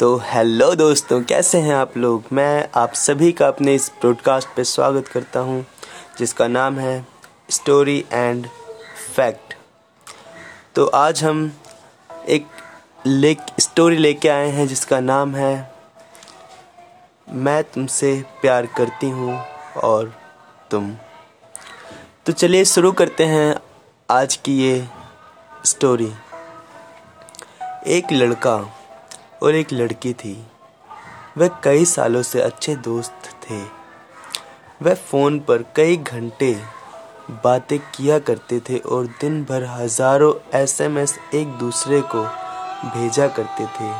तो हेलो दोस्तों, कैसे हैं आप लोग? मैं आप सभी का अपने इस ब्रॉडकास्ट पे स्वागत करता हूँ, जिसका नाम है स्टोरी एंड फैक्ट तो आज हम एक लेक स्टोरी लेके आए हैं, जिसका नाम है, मैं तुमसे प्यार करती हूँ और तुम। तो चलिए शुरू करते हैं आज की ये स्टोरी एक लड़का और एक लड़की थी। वे कई सालों से अच्छे दोस्त थे। वे फ़ोन पर कई घंटे बातें किया करते थे और दिन भर हज़ारों एसएमएस एक दूसरे को भेजा करते थे,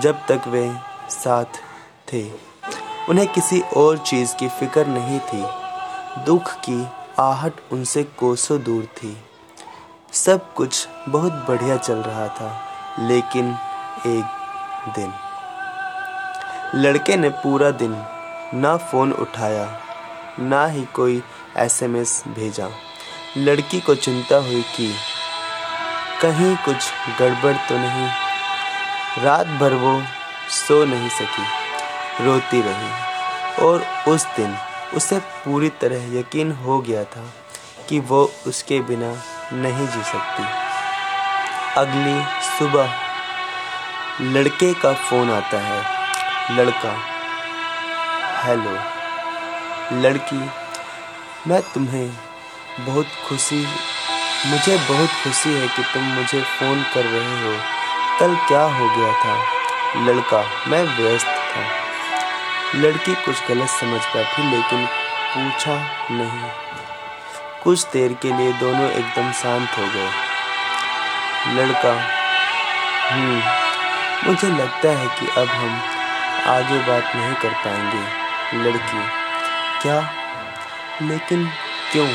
जब तक वे साथ थे। उन्हें किसी और चीज़ की फ़िक्र नहीं थी। दुख की आहट उनसे कोसों दूर थी। सब कुछ बहुत बढ़िया चल रहा था, लेकिन एक दिन। लड़के ने पूरा दिन ना फ़ोन उठाया, ना ही कोई एसएमएस भेजा। लड़की को चिंता हुई कि कहीं कुछ गड़बड़ तो नहीं। रात भर वो सो नहीं सकी, रोती रही। और उस दिन उसे पूरी तरह यकीन हो गया था कि वो उसके बिना नहीं जी सकती। अगली सुबह लड़के का फ़ोन आता है। लड़का, हेलो, लड़की, मैं तुम्हें बहुत खुशी, मुझे बहुत खुशी है कि तुम मुझे फ़ोन कर रहे हो। कल क्या हो गया था? लड़का, मैं व्यस्त था। लड़की कुछ गलत समझ बैठी, लेकिन पूछा नहीं। कुछ देर के लिए दोनों एकदम शांत हो गए। लड़का हम्म मुझे लगता है कि अब हम आगे बात नहीं कर पाएँगे, लड़की। क्या? लेकिन क्यों?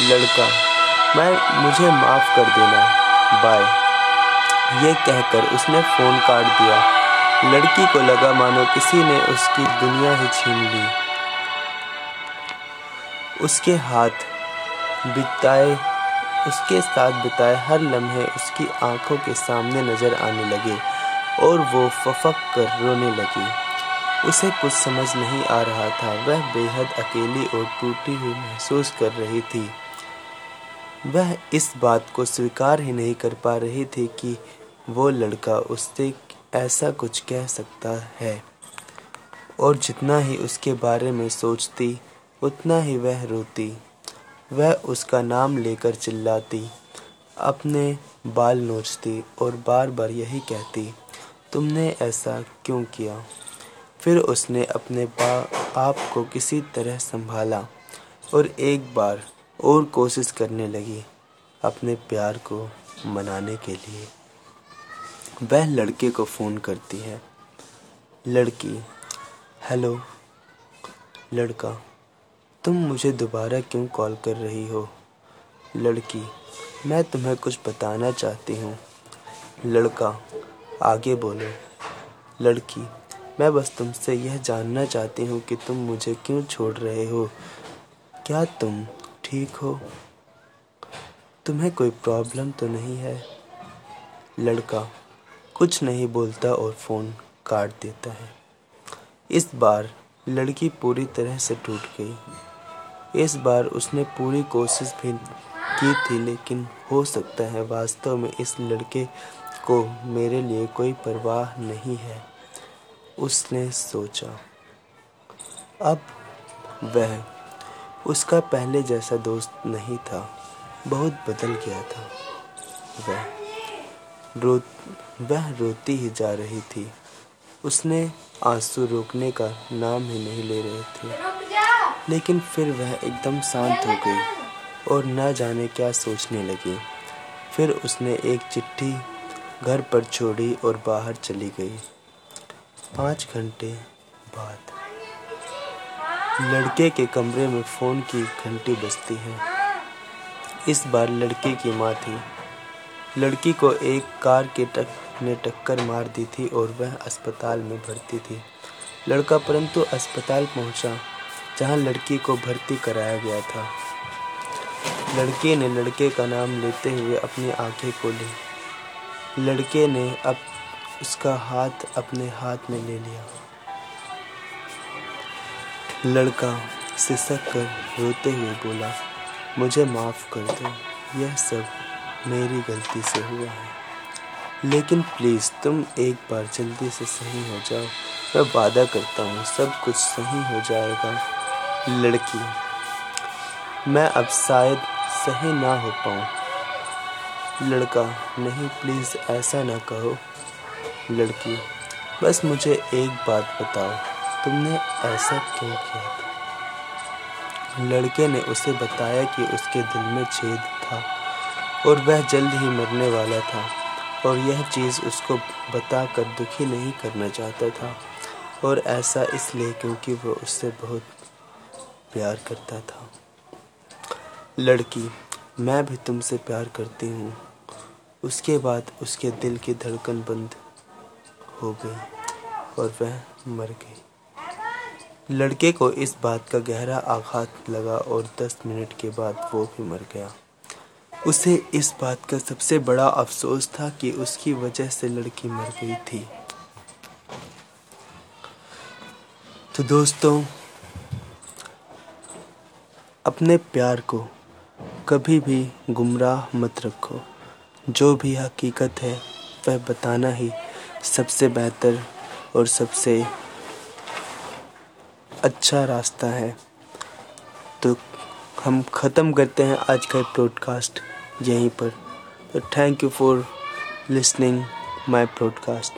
लड़का, मैं, मुझे माफ़ कर देना। बाय। ये कहकर उसने फ़ोन काट दिया। लड़की को लगा मानो किसी ने उसकी दुनिया ही छीन ली। उसके हाथ बिताए, उसके साथ बिताए हर लम्हे उसकी आँखों के सामने नज़र आने लगे। और वो फफक कर रोने लगी। उसे कुछ समझ नहीं आ रहा था। वह बेहद अकेली और टूटी हुई महसूस कर रही थी। वह इस बात को स्वीकार ही नहीं कर पा रही थी कि वो लड़का उससे ऐसा कुछ कह सकता है। और जितना ही उसके बारे में सोचती, उतना ही वह रोती। वह उसका नाम लेकर चिल्लाती, अपने बाल नोचती और बार बार यही कहती तुमने ऐसा क्यों किया? फिर उसने अपने आप को किसी तरह संभाला और एक बार और कोशिश करने लगी अपने प्यार को मनाने के लिए। वह लड़के को फ़ोन करती है। लड़की, हेलो, लड़का, तुम मुझे दोबारा क्यों कॉल कर रही हो? लड़की, मैं तुम्हें कुछ बताना चाहती हूँ। लड़का आगे बोलो, लड़की, मैं बस तुमसे यह जानना चाहती हूँ कि तुम मुझे क्यों छोड़ रहे हो। क्या तुम ठीक हो? तुम्हें कोई प्रॉब्लम तो नहीं है? लड़का, कुछ नहीं बोलता और फ़ोन काट देता है। इस बार लड़की पूरी तरह से टूट गई। इस बार उसने पूरी कोशिश भी की थी, लेकिन हो सकता है। वास्तव में इस लड़के को मेरे लिए कोई परवाह नहीं है, उसने सोचा। अब वह उसका पहले जैसा दोस्त नहीं था, बहुत बदल गया था। वह रो, वह रोती ही जा रही थी। उसने आँसू रोकने का नाम ही नहीं ले रहे थे। लेकिन फिर वह एकदम शांत हो गई और न जाने क्या सोचने लगी। फिर उसने एक चिट्ठी घर पर छोड़ी और बाहर चली गई। पाँच घंटे बाद लड़के के कमरे में फ़ोन की घंटी बजती है। इस बार लड़के की माँ थी। लड़की को एक कार के टक ने टक्कर मार दी थी और वह अस्पताल में भर्ती थी। लड़का परंतु अस्पताल पहुँचा, जहाँ लड़की को भर्ती कराया गया था। लड़के ने लड़के का नाम लेते हुए अपनी आँखें खोली। लड़के ने अब उसका हाथ अपने हाथ में ले लिया। लड़का सिसक कर रोते हुए बोला, मुझे माफ़ कर दो, यह सब मेरी गलती से हुआ है। लेकिन प्लीज़ तुम एक बार जल्दी से सही हो जाओ। मैं वादा करता हूँ, सब कुछ सही हो जाएगा, लड़की। मैं अब शायद सही ना हो पाऊँ। लड़का, नहीं प्लीज़ ऐसा ना कहो। लड़की, बस मुझे एक बात बताओ, तुमने ऐसा क्यों किया लड़के ने उसे बताया कि उसके दिल में छेद था और वह जल्द ही मरने वाला था और यह चीज़ उसको बताकर दुखी नहीं करना चाहता था और ऐसा इसलिए क्योंकि वह उससे बहुत प्यार करता था। लड़की, मैं भी तुमसे प्यार करती हूँ। उसके बाद उसके दिल की धड़कन बंद हो गई और वह मर गई। लड़के को इस बात का गहरा आघात लगा और दस मिनट के बाद वो भी मर गया। उसे इस बात का सबसे बड़ा अफसोस था कि उसकी वजह से लड़की मर गई थी। तो दोस्तों, अपने प्यार को कभी भी गुमराह मत रखो। जो भी हकीकत है, वह बताना ही सबसे बेहतर और सबसे अच्छा रास्ता है। तो हम ख़त्म करते हैं आज का पॉडकास्ट यहीं पर। तो thank you for listening my podcast